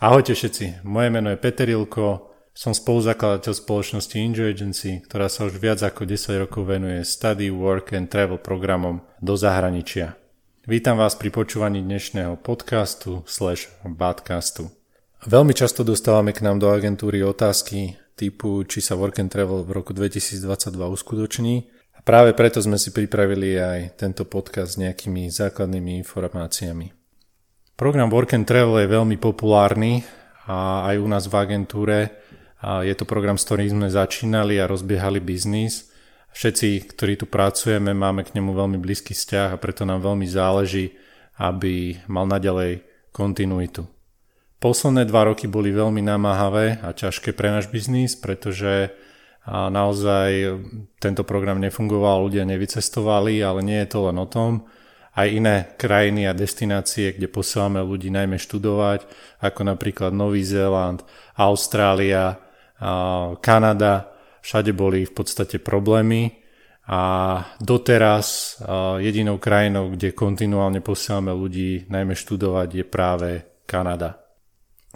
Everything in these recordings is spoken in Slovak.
Ahojte všetci, moje meno je Peter Ilko, som spoluzakladateľ spoločnosti Enjoy Agency, ktorá sa už viac ako 10 rokov venuje study, work and travel programom do zahraničia. Vítam vás pri počúvaní dnešného podcastu slash badcastu. Veľmi často dostávame k nám do agentúry otázky typu, či sa work and travel v roku 2022 uskutoční. A práve preto sme si pripravili aj tento podcast s nejakými základnými informáciami. Program Work and Travel je veľmi populárny a aj u nás v agentúre je to program, s ktorým sme začínali a rozbiehali biznis. Všetci, ktorí tu pracujeme, máme k nemu veľmi blízky vzťah a preto nám veľmi záleží, aby mal naďalej kontinuitu. Posledné dva roky boli veľmi namáhavé a ťažké pre náš biznis, pretože naozaj tento program nefungoval, ľudia nevycestovali, ale nie je to len o tom aj iné krajiny a destinácie, kde posielame ľudí najmä študovať, ako napríklad Nový Zéland, Austrália, Kanada, všade boli v podstate problémy. A doteraz jedinou krajinou, kde kontinuálne posielame ľudí najmä študovať je práve Kanada.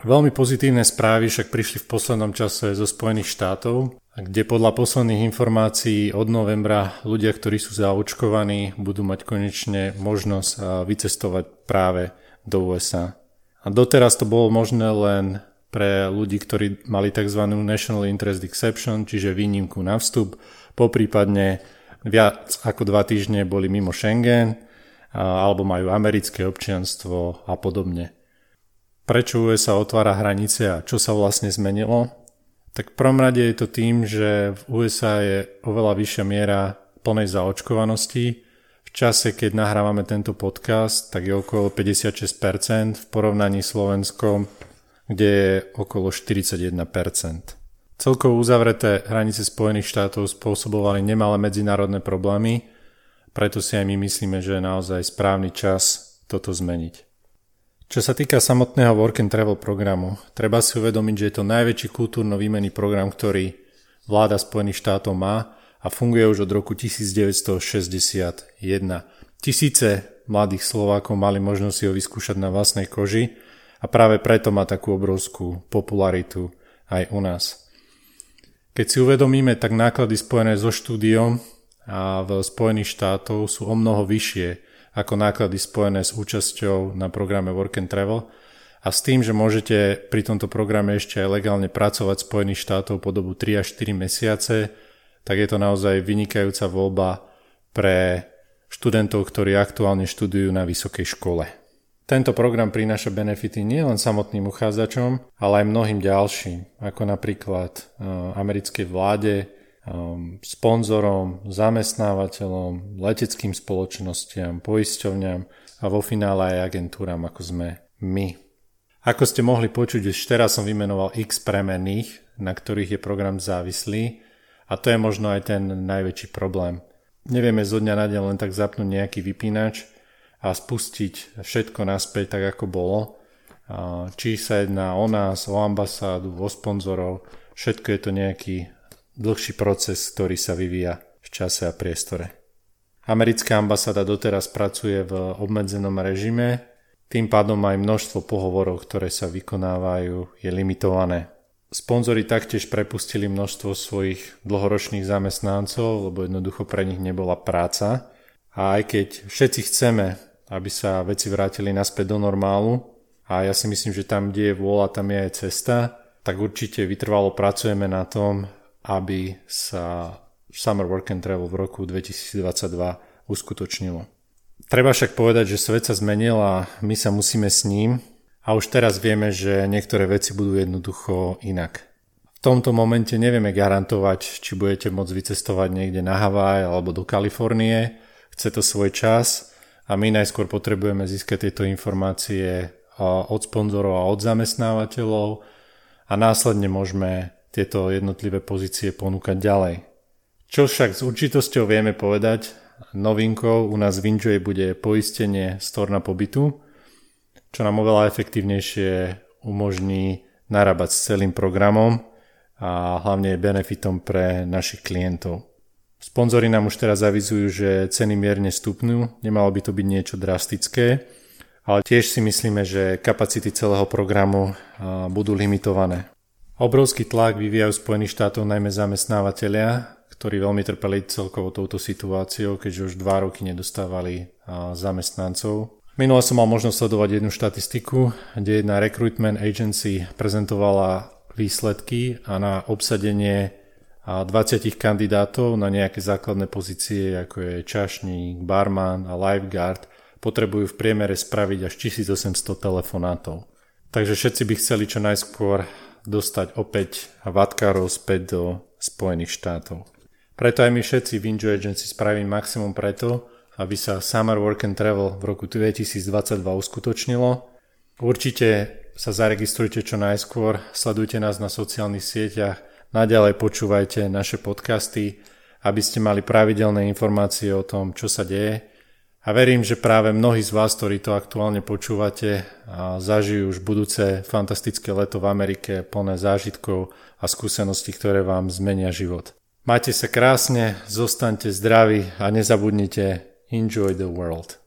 Veľmi pozitívne správy však prišli v poslednom čase zo Spojených štátov, kde podľa posledných informácií od novembra ľudia, ktorí sú zaočkovaní, budú mať konečne možnosť vycestovať práve do USA. A doteraz to bolo možné len pre ľudí, ktorí mali tzv. National Interest Exception, čiže výnimku na vstup, poprípadne viac ako dva týždne boli mimo Schengen, alebo majú americké občianstvo a podobne prečo USA otvára hranice a čo sa vlastne zmenilo, tak v prvom rade je to tým, že v USA je oveľa vyššia miera plnej zaočkovanosti. V čase, keď nahrávame tento podcast, tak je okolo 56% v porovnaní s Slovenskom, kde je okolo 41%. Celkovo uzavreté hranice Spojených štátov spôsobovali nemalé medzinárodné problémy, preto si aj my myslíme, že je naozaj správny čas toto zmeniť. Čo sa týka samotného Work and Travel programu, treba si uvedomiť, že je to najväčší kultúrno-výmenný program, ktorý vláda Spojených štátov má a funguje už od roku 1961. Tisíce mladých Slovákov mali možnosť si ho vyskúšať na vlastnej koži a práve preto má takú obrovskú popularitu aj u nás. Keď si uvedomíme, tak náklady spojené so štúdiom a v Spojených štátov sú o mnoho vyššie ako náklady spojené s účasťou na programe Work and Travel a s tým, že môžete pri tomto programe ešte aj legálne pracovať v Spojených štátov po dobu 3 až 4 mesiace, tak je to naozaj vynikajúca voľba pre študentov, ktorí aktuálne študujú na vysokej škole. Tento program prináša benefity nielen samotným uchádzačom, ale aj mnohým ďalším, ako napríklad eh, americkej vláde, sponzorom, zamestnávateľom, leteckým spoločnostiam, poisťovňam a vo finále aj agentúram, ako sme my. Ako ste mohli počuť, už teraz som vymenoval x premenných, na ktorých je program závislý a to je možno aj ten najväčší problém. Nevieme zo dňa na deň len tak zapnúť nejaký vypínač a spustiť všetko naspäť tak, ako bolo. Či sa jedná o nás, o ambasádu, o sponzorov, všetko je to nejaký dlhší proces, ktorý sa vyvíja v čase a priestore. Americká ambasáda doteraz pracuje v obmedzenom režime, tým pádom aj množstvo pohovorov, ktoré sa vykonávajú, je limitované. Sponzori taktiež prepustili množstvo svojich dlhoročných zamestnancov, lebo jednoducho pre nich nebola práca. A aj keď všetci chceme, aby sa veci vrátili naspäť do normálu, a ja si myslím, že tam, kde je vôľa, tam je aj cesta, tak určite vytrvalo pracujeme na tom, aby sa Summer Work and Travel v roku 2022 uskutočnilo. Treba však povedať, že svet sa zmenil a my sa musíme s ním a už teraz vieme, že niektoré veci budú jednoducho inak. V tomto momente nevieme garantovať, či budete môcť vycestovať niekde na Havaj alebo do Kalifornie. Chce to svoj čas a my najskôr potrebujeme získať tieto informácie od sponzorov a od zamestnávateľov a následne môžeme tieto jednotlivé pozície ponúkať ďalej. Čo však s určitosťou vieme povedať, novinkou u nás v Enjoy bude poistenie storna pobytu, čo nám oveľa efektívnejšie umožní narábať s celým programom a hlavne je benefitom pre našich klientov. Sponzory nám už teraz avizujú, že ceny mierne stupnú, nemalo by to byť niečo drastické, ale tiež si myslíme, že kapacity celého programu budú limitované. Obrovský tlak vyvíjajú Spojených štátov najmä zamestnávateľia, ktorí veľmi trpeli celkovo touto situáciou, keďže už dva roky nedostávali zamestnancov. Minule som mal možnosť sledovať jednu štatistiku, kde jedna recruitment agency prezentovala výsledky a na obsadenie 20 kandidátov na nejaké základné pozície, ako je čašník, barman a lifeguard, potrebujú v priemere spraviť až 1800 telefonátov. Takže všetci by chceli čo najskôr dostať opäť vatkárov späť do Spojených štátov. Preto aj my všetci v Injo Agency spravím maximum preto, aby sa Summer Work and Travel v roku 2022 uskutočnilo. Určite sa zaregistrujte čo najskôr, sledujte nás na sociálnych sieťach, naďalej počúvajte naše podcasty, aby ste mali pravidelné informácie o tom, čo sa deje a verím, že práve mnohí z vás, ktorí to aktuálne počúvate, zažijú už budúce fantastické leto v Amerike plné zážitkov a skúseností, ktoré vám zmenia život. Majte sa krásne, zostaňte zdraví a nezabudnite enjoy the world.